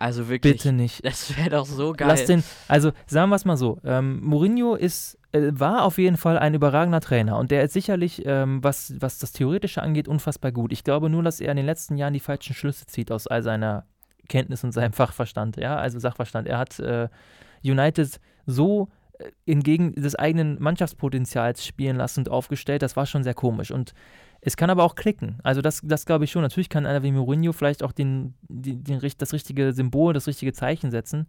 also wirklich. Bitte nicht. Das wäre doch so geil. Lass den, also sagen wir es mal so: ähm, Mourinho ist, war auf jeden Fall ein überragender Trainer und der ist sicherlich, ähm, was, was das Theoretische angeht, unfassbar gut. Ich glaube nur, dass er in den letzten Jahren die falschen Schlüsse zieht aus all seiner Kenntnis und seinem Fachverstand, ja, also Sachverstand. Er hat äh, United so äh, entgegen des eigenen Mannschaftspotenzials spielen lassen und aufgestellt, das war schon sehr komisch. Und es kann aber auch klicken. Also das, das glaube ich schon. Natürlich kann einer wie Mourinho vielleicht auch den, den, den, das richtige Symbol, das richtige Zeichen setzen.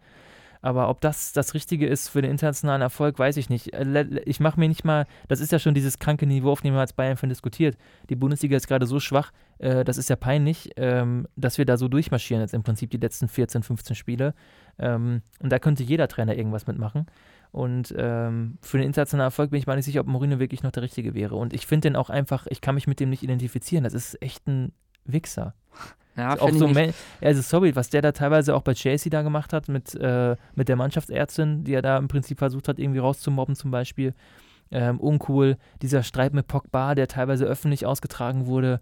Aber ob das das Richtige ist für den internationalen Erfolg, weiß ich nicht. Äh, ich mache mir nicht mal, das ist ja schon dieses kranke Niveau, auf dem wir als Bayern von diskutiert. Die Bundesliga ist gerade so schwach, äh, das ist ja peinlich, ähm, dass wir da so durchmarschieren jetzt im Prinzip die letzten 14, 15 Spiele. Ähm, und da könnte jeder Trainer irgendwas mitmachen. Und ähm, für den internationalen Erfolg bin ich mal nicht sicher, ob Mourinho wirklich noch der Richtige wäre. Und ich finde den auch einfach, ich kann mich mit dem nicht identifizieren. Das ist echt ein Wichser. Ja, auch so also sorry, was der da teilweise auch bei Chelsea da gemacht hat mit, äh, mit der Mannschaftsärztin, die er da im Prinzip versucht hat, irgendwie rauszumobben zum Beispiel. Ähm, uncool. Dieser Streit mit Pogba, der teilweise öffentlich ausgetragen wurde.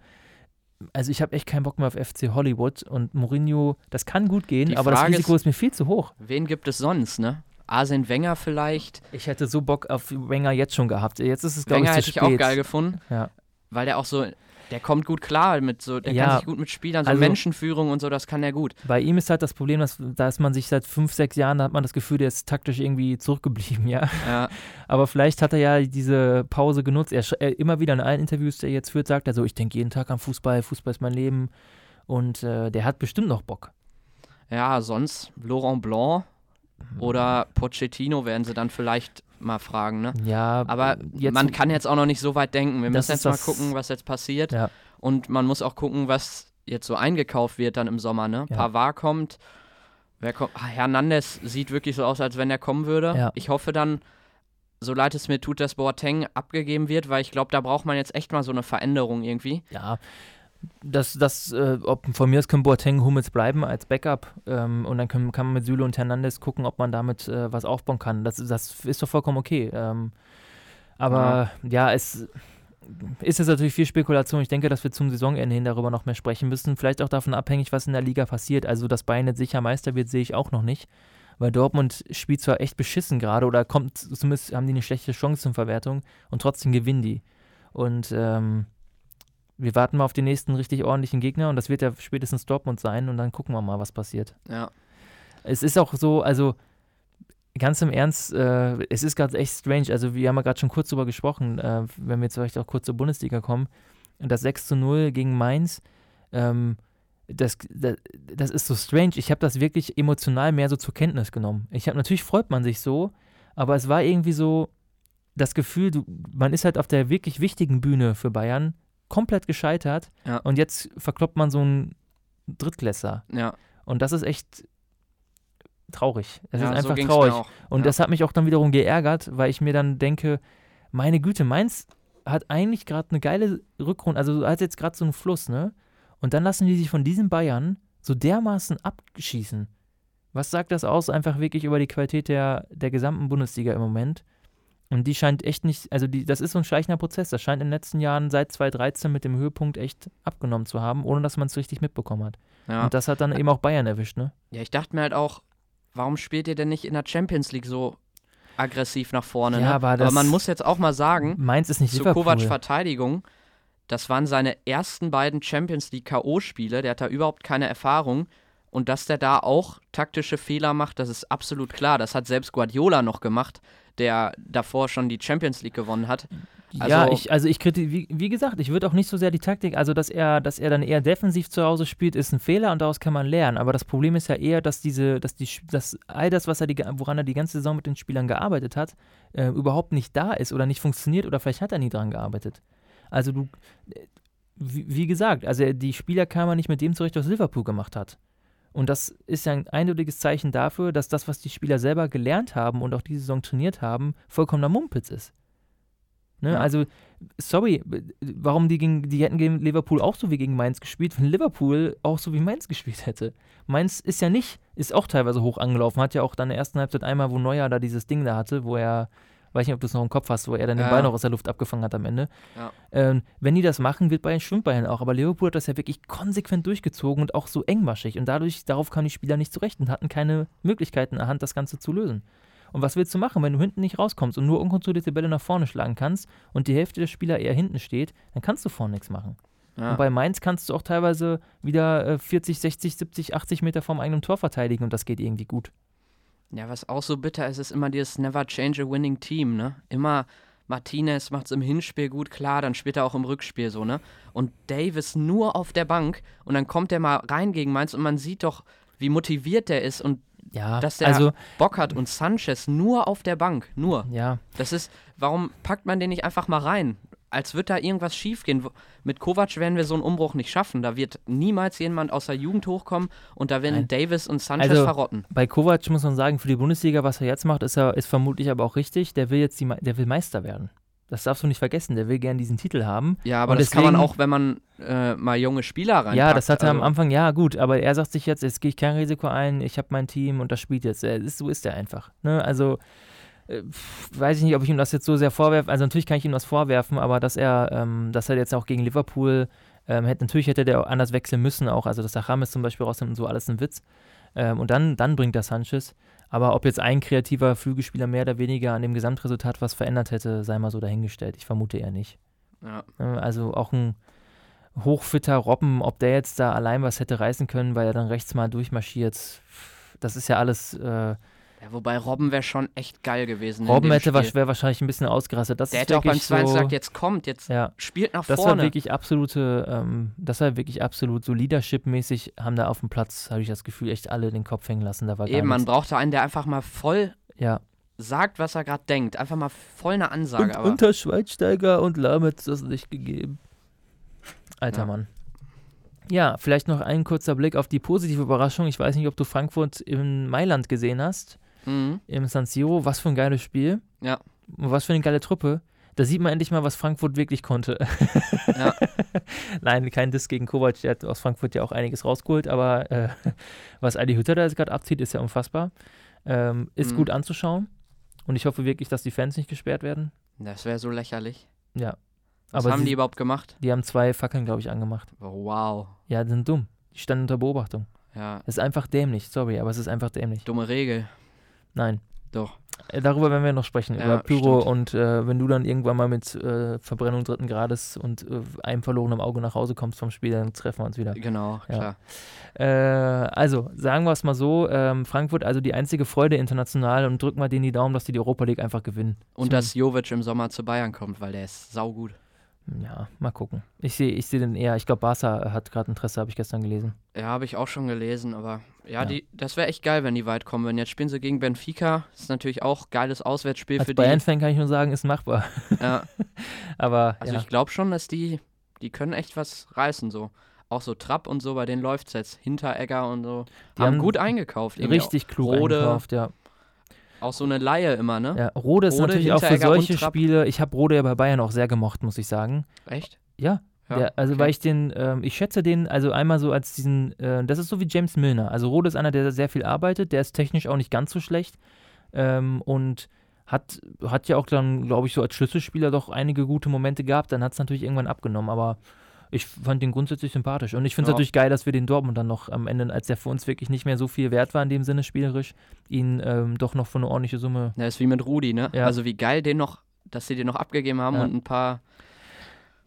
Also ich habe echt keinen Bock mehr auf FC Hollywood und Mourinho, das kann gut gehen, aber das Risiko ist, ist, mir viel zu hoch. Wen gibt es sonst, ne? Arsene Wenger vielleicht. Ich hätte so Bock auf Wenger jetzt schon gehabt. Jetzt ist es, glaube ich, zu hätte spät. ich auch geil gefunden. Ja. Weil der auch so, der kommt gut klar mit so, der ja, kann sich gut mit Spielern, so also, Menschenführung und so, das kann er gut. Bei ihm ist halt das Problem, dass, da ist man sich seit fünf, sechs Jahren, da hat man das Gefühl, der ist taktisch irgendwie zurückgeblieben, ja. ja. Aber vielleicht hat er ja diese Pause genutzt. Er, er immer wieder in allen Interviews, die er jetzt führt, sagt er so, ich denke jeden Tag an Fußball, Fußball ist mein Leben. Und äh, der hat bestimmt noch Bock. Ja, sonst Laurent Blanc oder Pochettino werden sie dann vielleicht mal fragen, ne? Ja, aber man kann jetzt auch noch nicht so weit denken. Wir müssen jetzt mal gucken, was jetzt passiert. Ja. Und man muss auch gucken, was jetzt so eingekauft wird dann im Sommer, ne? Ja. Pavard kommt. Wer kommt? Ah, Hernandez sieht wirklich so aus, als wenn er kommen würde. Ja. Ich hoffe dann, so leid es mir tut, dass Boateng abgegeben wird, weil ich glaube, da braucht man jetzt echt mal so eine Veränderung irgendwie. Ja, das, das, äh, ob, von mir aus können Boateng Hummels bleiben als Backup ähm, und dann können, kann man mit Süle und Hernandez gucken, ob man damit äh, was aufbauen kann. Das, das ist doch vollkommen okay. Ähm, aber ja. ja, es ist jetzt natürlich viel Spekulation. Ich denke, dass wir zum Saisonende hin darüber noch mehr sprechen müssen. Vielleicht auch davon abhängig, was in der Liga passiert. Also, dass Bayern jetzt sicher Meister wird, sehe ich auch noch nicht. Weil Dortmund spielt zwar echt beschissen gerade oder kommt, zumindest haben die eine schlechte Chancenverwertung und trotzdem gewinnen die. Und ähm, wir warten mal auf den nächsten richtig ordentlichen Gegner und das wird ja spätestens Dortmund sein und dann gucken wir mal, was passiert. Ja. Es ist auch so, also ganz im Ernst, äh, es ist gerade echt strange. Also, wir haben ja gerade schon kurz drüber gesprochen, äh, wenn wir jetzt vielleicht auch kurz zur Bundesliga kommen. Das 6 zu 0 gegen Mainz, ähm, das, das, das, ist so strange. Ich habe das wirklich emotional mehr so zur Kenntnis genommen. Ich habe natürlich freut man sich so, aber es war irgendwie so, das Gefühl, du, man ist halt auf der wirklich wichtigen Bühne für Bayern komplett gescheitert Ja. und jetzt verkloppt man so einen Drittklässler. Ja, Und das ist echt traurig. Es ja ist einfach so traurig. Und ja. das hat mich auch dann wiederum geärgert, weil ich mir dann denke, meine Güte, Mainz hat eigentlich gerade eine geile Rückrunde, also hat jetzt gerade so einen Fluss, ne? Und dann lassen die sich von diesen Bayern so dermaßen abschießen. Was sagt das aus, einfach wirklich über die Qualität der, der gesamten Bundesliga im Moment? Und die scheint echt nicht, also die, das ist so ein schleichender Prozess. Das scheint in den letzten Jahren seit 2013 mit dem Höhepunkt echt abgenommen zu haben, ohne dass man es richtig mitbekommen hat. ja. Und das hat dann eben auch Bayern erwischt, ne? ja, ich dachte mir halt auch, warum spielt ihr denn nicht in der Champions League so aggressiv nach vorne? Ja, ne? aber das- man muss jetzt auch mal sagen, Mainz ist nicht zu Liverpool. Kovacs Verteidigung, das waren seine ersten beiden Champions League K.O.-Spiele, der hat da überhaupt keine Erfahrung. Und dass der da auch taktische Fehler macht, das ist absolut klar. Das hat selbst Guardiola noch gemacht, der davor schon die Champions League gewonnen hat. ja, Also- ich, also ich kriti wie, wie gesagt, ich würde auch nicht so sehr die Taktik, also dass er, dass er dann eher defensiv zu Hause spielt, ist ein Fehler und daraus kann man lernen. Aber das Problem ist ja eher, dass diese, dass die, dass all das, was er die, woran er die ganze Saison mit den Spielern gearbeitet hat, äh, überhaupt nicht da ist oder nicht funktioniert oder vielleicht hat er nie dran gearbeitet. Also du, äh, wie, wie gesagt, also die Spieler kamen nicht mit dem zurecht, was Liverpool gemacht hat. Und das ist ja ein eindeutiges Zeichen dafür, dass das, was die Spieler selber gelernt haben und auch diese Saison trainiert haben, vollkommener Mumpitz ist. Ne? Ja. Also, sorry, warum die gegen, die hätten gegen Liverpool auch so wie gegen Mainz gespielt, wenn Liverpool auch so wie Mainz gespielt hätte. Mainz ist ja nicht, ist auch teilweise hoch angelaufen, hat ja auch dann in der ersten Halbzeit einmal, wo Neuer da dieses Ding da hatte, wo er, weiß nicht, ob du es noch im Kopf hast, wo er dann den Ja. Ball noch aus der Luft abgefangen hat am Ende. Ja. Ähm, wenn die das machen, wird Bayern schwimmt Bayern auch. Aber Liverpool hat das ja wirklich konsequent durchgezogen und auch so engmaschig. Und dadurch, darauf kamen die Spieler nicht zurecht und hatten keine Möglichkeiten in der Hand, das Ganze zu lösen. Und was willst du machen, wenn du hinten nicht rauskommst und nur unkontrollierte Bälle nach vorne schlagen kannst und die Hälfte der Spieler eher hinten steht, dann kannst du vorne nichts machen. Ja. Und bei Mainz kannst du auch teilweise wieder äh, 40, 60, 70, 80 Meter vom eigenen Tor verteidigen und das geht irgendwie gut. Ja, was auch so bitter ist, ist immer dieses Never Change a Winning Team, ne? Immer Martinez macht es im Hinspiel gut, klar, dann spielt er auch im Rückspiel so, ne? Und Davis nur auf der Bank und dann kommt er mal rein gegen Mainz und man sieht doch, wie motiviert der ist und Ja, dass der also, Bock hat und Sanchez nur auf der Bank, nur. ja, Das ist, warum packt man den nicht einfach mal rein? Als wird da irgendwas schiefgehen. Mit Kovac werden wir so einen Umbruch nicht schaffen. Da wird niemals jemand aus der Jugend hochkommen und da werden Nein. Davis und Sanchez Also, verrotten. bei Kovac muss man sagen, für die Bundesliga, was er jetzt macht, ist, er, ist vermutlich aber auch richtig. Der will jetzt die, der will Meister werden. Das darfst du nicht vergessen. Der will gern diesen Titel haben. Ja, aber und das kann man deswegen- auch, wenn man äh, mal junge Spieler reinpackt. Ja, das hat er am Also, Anfang, ja gut, aber er sagt sich jetzt, jetzt gehe ich kein Risiko ein, ich habe mein Team und das spielt jetzt. Ist, so ist er einfach. Ne? Also äh, weiß ich nicht, ob ich ihm das jetzt so sehr vorwerfe. Also natürlich kann ich ihm das vorwerfen, aber dass er, ähm, dass er jetzt auch gegen Liverpool, ähm, hätte, natürlich hätte der auch anders wechseln müssen auch. Also dass der James zum Beispiel rausnimmt und so, alles ein Witz. Ähm, und dann, dann bringt er Sanchez. Aber ob jetzt ein kreativer Flügelspieler mehr oder weniger an dem Gesamtresultat was verändert hätte, sei mal so dahingestellt. Ich vermute eher nicht. Ja. Ne, Also auch ein hochfitter Robben, ob der jetzt da allein was hätte reißen können, weil er dann rechts mal durchmarschiert, das ist ja alles. Äh, ja, wobei Robben wäre schon echt geil gewesen. Robben hätte wäre wahrscheinlich ein bisschen ausgerastet. Das Der hätte auch beim wirklich zweiten so, gesagt, jetzt kommt, jetzt ja, spielt nach das war vorne. wirklich absolute, ähm, das war wirklich absolut so Leadership-mäßig, haben da auf dem Platz, habe ich das Gefühl, echt alle den Kopf hängen lassen. Da war Eben, man brauchte einen, der einfach mal voll Ja. sagt, was er gerade denkt. Einfach mal voll eine Ansage. Und aber unter Schweinsteiger und es das nicht gegeben. Alter Ja. Mann. Ja, vielleicht noch ein kurzer Blick auf die positive Überraschung. Ich weiß nicht, ob du Frankfurt in Mailand gesehen hast, Mhm. im San Siro. Was für ein geiles Spiel. Ja. Und was für eine geile Truppe. Da sieht man endlich mal, was Frankfurt wirklich konnte. Ja. Nein, kein Diss gegen Kovac, der hat aus Frankfurt ja auch einiges rausgeholt, aber äh, was Adi Hütter da jetzt gerade abzieht, ist ja unfassbar. Ähm, ist Mhm. gut anzuschauen. Und ich hoffe wirklich, dass die Fans nicht gesperrt werden. Das wäre so lächerlich. Ja. Was Aber haben sie- die überhaupt gemacht? Die haben zwei Fackeln, glaube ich, angemacht. Oh, wow. Ja, die sind dumm. Die standen unter Beobachtung. Ja, Das ist einfach dämlich, sorry, aber es ist einfach dämlich. dumme Regel. Nein. Doch. Äh, Darüber werden wir noch sprechen, Ja, über Pyro stimmt. und äh, wenn du dann irgendwann mal mit äh, Verbrennung dritten Grades und äh, einem verlorenen Auge nach Hause kommst vom Spiel, dann treffen wir uns wieder. Genau, Ja. klar. Äh, also, sagen wir es mal so, ähm, Frankfurt also die einzige Freude international und drücken wir denen die Daumen, dass die die Europa League einfach gewinnen. Und Zum- dass Jovic im Sommer zu Bayern kommt, weil der ist saugut. Ja, mal gucken. Ich sehe ich seh den eher, ich glaube, Barca hat gerade Interesse, habe ich gestern gelesen. Ja, habe ich auch schon gelesen, aber ja, ja. Die, das wäre echt geil, wenn die weit kommen würden. Jetzt spielen sie gegen Benfica, ist natürlich auch geiles Auswärtsspiel Als für Bayern die. Bayern-Fan kann ich nur sagen, ist machbar. Ja. aber. Also ja. ich glaube schon, dass die, die können echt was reißen, so. Auch so Trapp und so, bei denen läuft es jetzt. Hinteregger und so. Die haben, haben gut eingekauft. Richtig klug Rode, eingekauft, ja. Auch so eine Laie immer, ne? Ja, Rode ist Rode, natürlich auch für solche Spiele. Ich habe Rode ja bei Bayern auch sehr gemocht, muss ich sagen. Echt? Ja. ja der, also okay. weil ich den, ähm, ich schätze den, also einmal so als diesen, äh, das ist so wie James Milner. Also Rode ist einer, der sehr viel arbeitet, der ist technisch auch nicht ganz so schlecht ähm, und hat, hat ja auch dann, glaube ich, so als Schlüsselspieler doch einige gute Momente gehabt. Dann hat es natürlich irgendwann abgenommen, aber ich fand den grundsätzlich sympathisch. Und ich finde es ja. natürlich geil, dass wir den Dortmund dann noch am Ende, als der für uns wirklich nicht mehr so viel wert war in dem Sinne spielerisch, ihn ähm, doch noch für eine ordentliche Summe. Ja, ist wie mit Rudi, ne? Ja. Also wie geil den noch, dass sie den noch abgegeben haben ja. und ein paar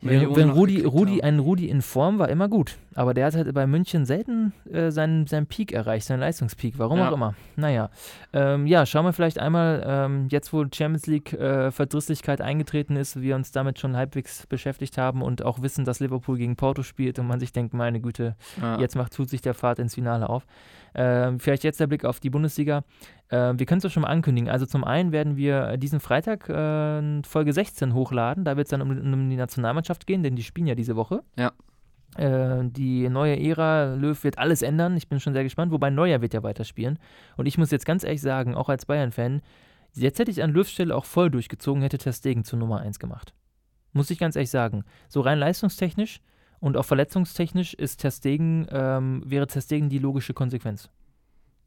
wenn, wenn Rudi, Rudi, ein Rudi in Form war immer gut, aber der hat halt bei München selten äh, seinen, seinen Peak erreicht, seinen Leistungspeak, warum ja. auch immer. Naja, ähm, ja, schauen wir vielleicht einmal, ähm, jetzt wo Champions League äh, Verdrisslichkeit eingetreten ist, wir uns damit schon halbwegs beschäftigt haben und auch wissen, dass Liverpool gegen Porto spielt und man sich denkt, meine Güte, ja. jetzt macht, tut sich der Pfad ins Finale auf. Ähm, vielleicht jetzt der Blick auf die Bundesliga. Äh, wir können es doch schon mal ankündigen. Also zum einen werden wir diesen Freitag äh, Folge 16 hochladen. Da wird es dann um, um, die Nationalmannschaft gehen, denn die spielen ja diese Woche. Ja. Äh, die neue Ära, Löw wird alles ändern. Ich bin schon sehr gespannt. Wobei Neuer wird ja weiterspielen. Und ich muss jetzt ganz ehrlich sagen, auch als Bayern-Fan, jetzt hätte ich an Löws Stelle auch voll durchgezogen, hätte Testegen zur Nummer 1 gemacht. Muss ich ganz ehrlich sagen. So rein leistungstechnisch und auch verletzungstechnisch ist Testegen, ähm, wäre Testegen die logische Konsequenz.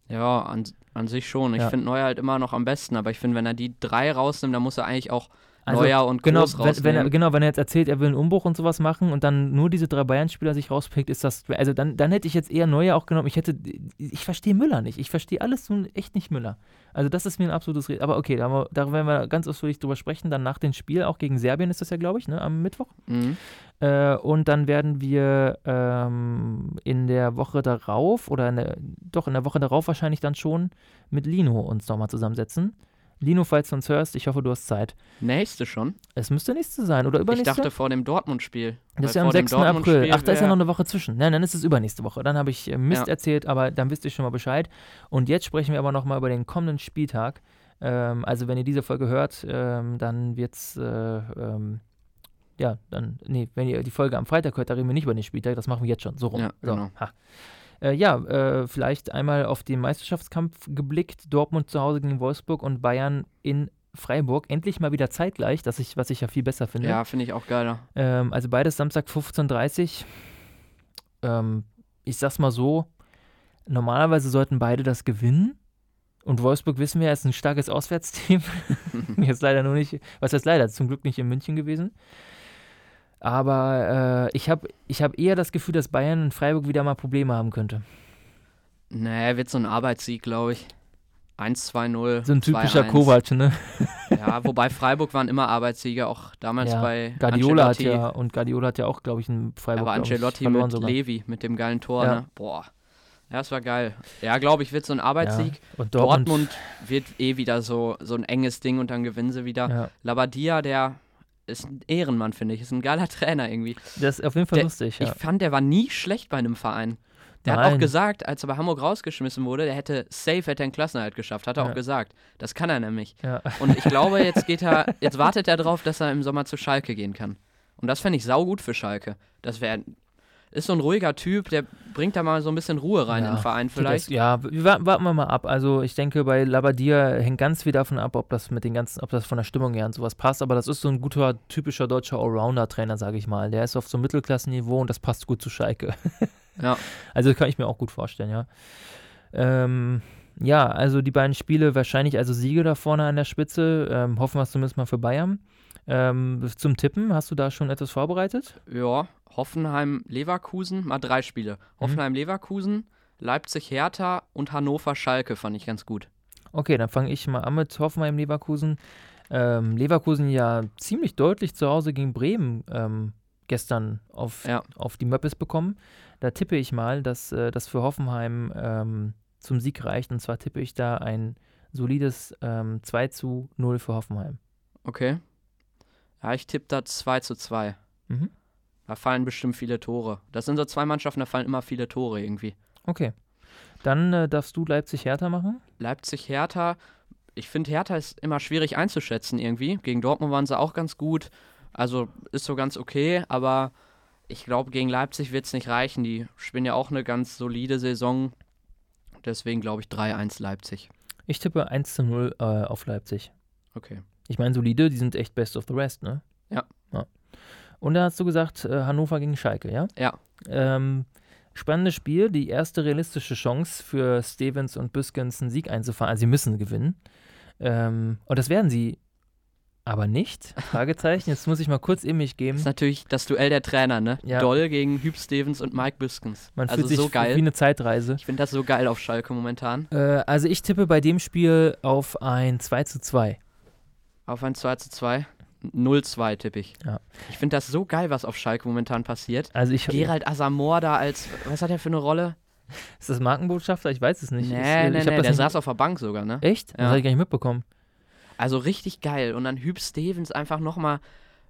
Ja, an, an sich schon. Ich ja. finde Neuer halt immer noch am besten, aber ich finde, wenn er die drei rausnimmt, dann muss er eigentlich auch also, Neuer und genau, Groß wenn, wenn er, genau, wenn er jetzt erzählt, er will einen Umbruch und sowas machen und dann nur diese drei Bayern-Spieler sich rauspickt, ist das, also dann, dann hätte ich jetzt eher Neuer auch genommen. Ich hätte, ich verstehe Müller nicht. Ich verstehe alles so echt nicht Müller. Also das ist mir ein absolutes Rätsel. Aber okay, da, da werden wir ganz ausführlich drüber sprechen. Dann nach dem Spiel, auch gegen Serbien ist das ja, glaube ich, ne, am Mittwoch. Mhm. Äh, und dann werden wir ähm, in der Woche darauf, oder in der, doch in der Woche darauf wahrscheinlich dann schon mit Lino uns nochmal zusammensetzen. Lino, falls du uns hörst, ich hoffe, du hast Zeit. Nächste schon? Es müsste nächste sein, oder übernächste? Ich dachte vor dem Dortmund-Spiel. Das ist ja am 6. April. Ach, da ist ja noch eine Woche zwischen. Nein, dann ist es übernächste Woche. Dann habe ich äh, Mist ja. erzählt, aber dann wisst ihr schon mal Bescheid. Und jetzt sprechen wir aber nochmal über den kommenden Spieltag. Ähm, also, wenn ihr diese Folge hört, ähm, dann wird es. Äh, ähm, ja, dann, nee, wenn ihr die Folge am Freitag hört, da reden wir nicht über den Spieltag, das machen wir jetzt schon, so rum. Ja, genau. So, äh, ja, äh, vielleicht einmal auf den Meisterschaftskampf geblickt. Dortmund zu Hause gegen Wolfsburg und Bayern in Freiburg. Endlich mal wieder zeitgleich, das ich, was ich ja viel besser finde. Ja, finde ich auch geiler. Ähm, also beides Samstag 15.30 Uhr. Ähm, ich sag's mal so, normalerweise sollten beide das gewinnen. Und Wolfsburg wissen wir, ist ein starkes Auswärtsteam. Jetzt leider nur nicht, was heißt leider, zum Glück nicht in München gewesen. Aber äh, ich habe ich hab eher das Gefühl, dass Bayern in Freiburg wieder mal Probleme haben könnte. Nee, wird so ein Arbeitssieg, glaube ich. 1-2-0. So ein typischer Kovac, ne? Ja, wobei Freiburg waren immer Arbeitssieger, auch damals ja, bei Guardiola Ancelotti. hat ja und Guardiola hat ja auch, glaube ich, ein Freiburg. Aber Ancelotti mit sogar. Levi mit dem geilen Tor, ja. ne? Boah. Ja, das war geil. Ja, glaube ich, wird so ein Arbeitssieg. Ja. Und Dortmund, Dortmund, wird eh wieder so, so ein enges Ding und dann gewinnen sie wieder. Labadia, der ist ein Ehrenmann, finde ich. Ist ein geiler Trainer irgendwie. Das ist auf jeden Fall der, lustig. Ja. Ich fand, der war nie schlecht bei einem Verein. Der Nein. hat auch gesagt, als er bei Hamburg rausgeschmissen wurde, der hätte safe hätte einen Klassenerhalt geschafft, hat er ja. auch gesagt. Das kann er nämlich. Ja. Und ich glaube, jetzt geht er, jetzt wartet er darauf, dass er im Sommer zu Schalke gehen kann. Und das fände ich saugut für Schalke. Das wäre ist so ein ruhiger Typ, der bringt da mal so ein bisschen Ruhe rein ja, in den Verein vielleicht. Das, ja, warten, warten wir mal ab. Also ich denke, bei Labadia hängt ganz viel davon ab, ob das mit den ganzen, ob das von der Stimmung her und sowas passt. Aber das ist so ein guter, typischer deutscher Allrounder-Trainer, sage ich mal. Der ist auf so einem Mittelklassenniveau und das passt gut zu Schalke. ja. Also kann ich mir auch gut vorstellen, ja. Ähm, ja, also die beiden Spiele wahrscheinlich also Siege da vorne an der Spitze. Ähm, hoffen wir es zumindest mal für Bayern. Ähm, zum Tippen, hast du da schon etwas vorbereitet? Ja, Hoffenheim-Leverkusen, mal drei Spiele. Mhm. Hoffenheim-Leverkusen, Leipzig-Hertha und Hannover-Schalke fand ich ganz gut. Okay, dann fange ich mal an mit Hoffenheim-Leverkusen. Ähm, Leverkusen ja ziemlich deutlich zu Hause gegen Bremen ähm, gestern auf, ja. auf die Möppes bekommen. Da tippe ich mal, dass äh, das für Hoffenheim ähm, zum Sieg reicht. Und zwar tippe ich da ein solides ähm, 2 zu 0 für Hoffenheim. Okay. Ja, ich tippe da 2 zu 2. Mhm. Da fallen bestimmt viele Tore. Das sind so zwei Mannschaften, da fallen immer viele Tore irgendwie. Okay. Dann äh, darfst du Leipzig-Hertha machen. Leipzig-Hertha, ich finde Hertha ist immer schwierig einzuschätzen irgendwie. Gegen Dortmund waren sie auch ganz gut. Also ist so ganz okay, aber ich glaube, gegen Leipzig wird es nicht reichen. Die spielen ja auch eine ganz solide Saison. Deswegen glaube ich 3-1 Leipzig. Ich tippe 1 zu 0 äh, auf Leipzig. Okay. Ich meine, solide, die sind echt best of the rest, ne? Ja. ja. Und da hast du gesagt, äh, Hannover gegen Schalke, ja? Ja. Ähm, spannendes Spiel, die erste realistische Chance für Stevens und Büskens einen Sieg einzufahren. Also sie müssen gewinnen. Ähm, und das werden sie aber nicht? Fragezeichen. Jetzt muss ich mal kurz in mich geben. Das ist natürlich das Duell der Trainer, ne? Ja. Doll gegen Hüb Stevens und Mike Büskens. Man also fühlt sich so geil. wie eine Zeitreise. Ich finde das so geil auf Schalke momentan. Äh, also ich tippe bei dem Spiel auf ein 2 zu 2. Auf ein 2 zu 2. 0-2 tippe ich. Ja. Ich finde das so geil, was auf Schalke momentan passiert. Also ich Gerald Asamoah da als, was hat er für eine Rolle? Ist das Markenbotschafter? Ich weiß es nicht. Nee, ich, äh, nee, ich nee, das der saß auf der Bank sogar, ne? Echt? Das Ja. habe ich gar nicht mitbekommen. Also richtig geil. Und dann Hüb Stevens einfach nochmal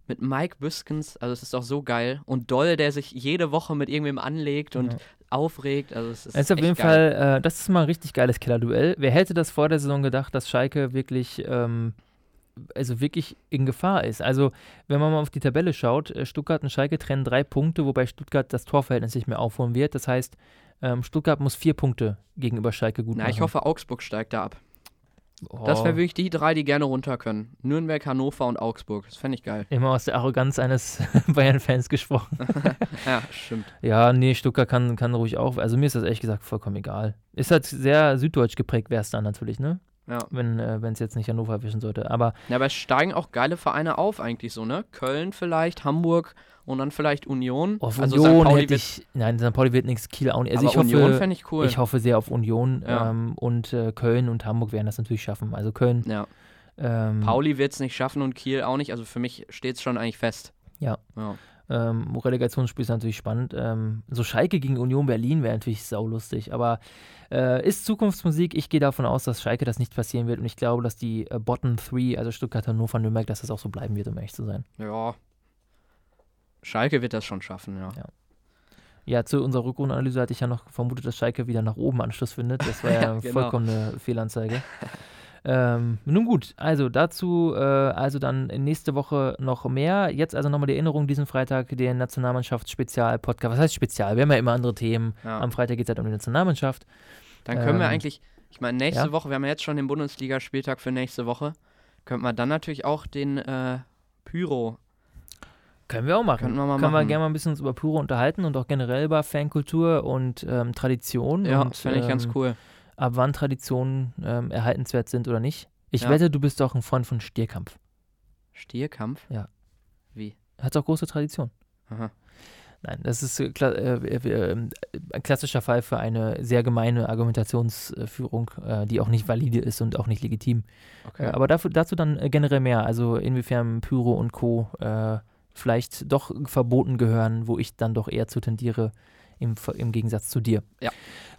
mit Mike Büskens. Also es ist doch so geil. Und Doll, der sich jede Woche mit irgendwem anlegt und Ja. aufregt. Also es ist Es ist auf jeden geil. Fall, äh, das ist mal ein richtig geiles Killerduell. Wer hätte das vor der Saison gedacht, dass Schalke wirklich, ähm, also wirklich in Gefahr ist? Also, wenn man mal auf die Tabelle schaut, äh, Stuttgart und Schalke trennen drei Punkte, wobei Stuttgart das Torverhältnis nicht mehr aufholen wird. Das heißt, ähm, Stuttgart muss vier Punkte gegenüber Schalke gut Na, machen. ich hoffe, Augsburg steigt da ab. oh, Das wäre wirklich die drei, die gerne runter können. Nürnberg, Hannover und Augsburg. Das fände ich geil. immer aus der Arroganz eines Bayern-Fans gesprochen. Ja, stimmt. Ja, nee, Stuttgart kann, kann ruhig auch. Also mir ist das ehrlich gesagt vollkommen egal. Ist halt sehr süddeutsch geprägt, wäre es dann natürlich, ne? Ja. Wenn äh, es jetzt nicht Hannover erwischen sollte. Aber Ja, aber es steigen auch geile Vereine auf eigentlich so, ne? Köln vielleicht, Hamburg und dann vielleicht Union. auf also Union St. Pauli hätte ich. Nein, St. Pauli wird nichts, Kiel auch nicht. Also aber ich hoffe, Union fände ich cool. ich hoffe sehr auf Union Ja. ähm, und äh, Köln und Hamburg werden das natürlich schaffen. Also Köln. ja. Ähm, Pauli wird es nicht schaffen und Kiel auch nicht. Also für mich steht es schon eigentlich fest. Ja. ja. Ähm, Relegationsspiel ist natürlich spannend. Ähm, so Schalke gegen Union Berlin wäre natürlich saulustig. Aber äh, ist Zukunftsmusik. Ich gehe davon aus, dass Schalke das nicht passieren wird. Und ich glaube, dass die äh, Bottom Three, also Stuttgart, Hannover, Nürnberg, dass das auch so bleiben wird, um ehrlich zu sein. Ja. Schalke wird das schon schaffen, ja. Ja. Ja, zu unserer Rückrundenanalyse hatte ich ja noch vermutet, dass Schalke wieder nach oben Anschluss findet. Das war ja Genau. vollkommen eine Fehlanzeige. Ähm, nun gut, also dazu, äh, also dann nächste Woche noch mehr. Jetzt also nochmal die Erinnerung, diesen Freitag den Nationalmannschafts-Spezial-Podcast. Was heißt Spezial? Wir haben ja immer andere Themen. ja. Am Freitag geht es halt um die Nationalmannschaft. Dann können wir ähm, eigentlich, ich meine, nächste ja. Woche, wir haben ja jetzt schon den Bundesligaspieltag für nächste Woche, könnte man dann natürlich auch den äh, Pyro, Können wir auch machen. Könnten wir mal Können wir gerne mal ein bisschen uns über Pyro unterhalten und auch generell über Fankultur und ähm, Tradition. ja, und, fände ich ganz ähm, cool. Ab wann Traditionen ähm, erhaltenswert sind oder nicht. Ich Ja. wette, du bist doch ein Freund von Stierkampf. Stierkampf? ja. Wie? Hat auch große Tradition. Aha. Nein, das ist äh, kla äh, äh, äh, ein klassischer Fall für eine sehr gemeine Argumentationsführung, äh, die auch nicht valide ist und auch nicht legitim. Okay. Äh, aber dafür, dazu dann äh, generell mehr. Also inwiefern Pyro und Co. Vielleicht doch verboten gehören, wo ich dann doch eher zu tendiere, im, im Gegensatz zu dir. Ja.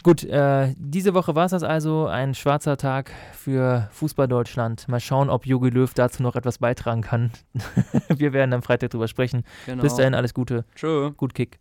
Gut, äh, diese Woche war es das also. Ein schwarzer Tag für Fußball Deutschland. Mal schauen, ob Jogi Löw dazu noch etwas beitragen kann. Wir werden am Freitag drüber sprechen. genau. Bis dahin alles Gute. Tschö. Gut Kick.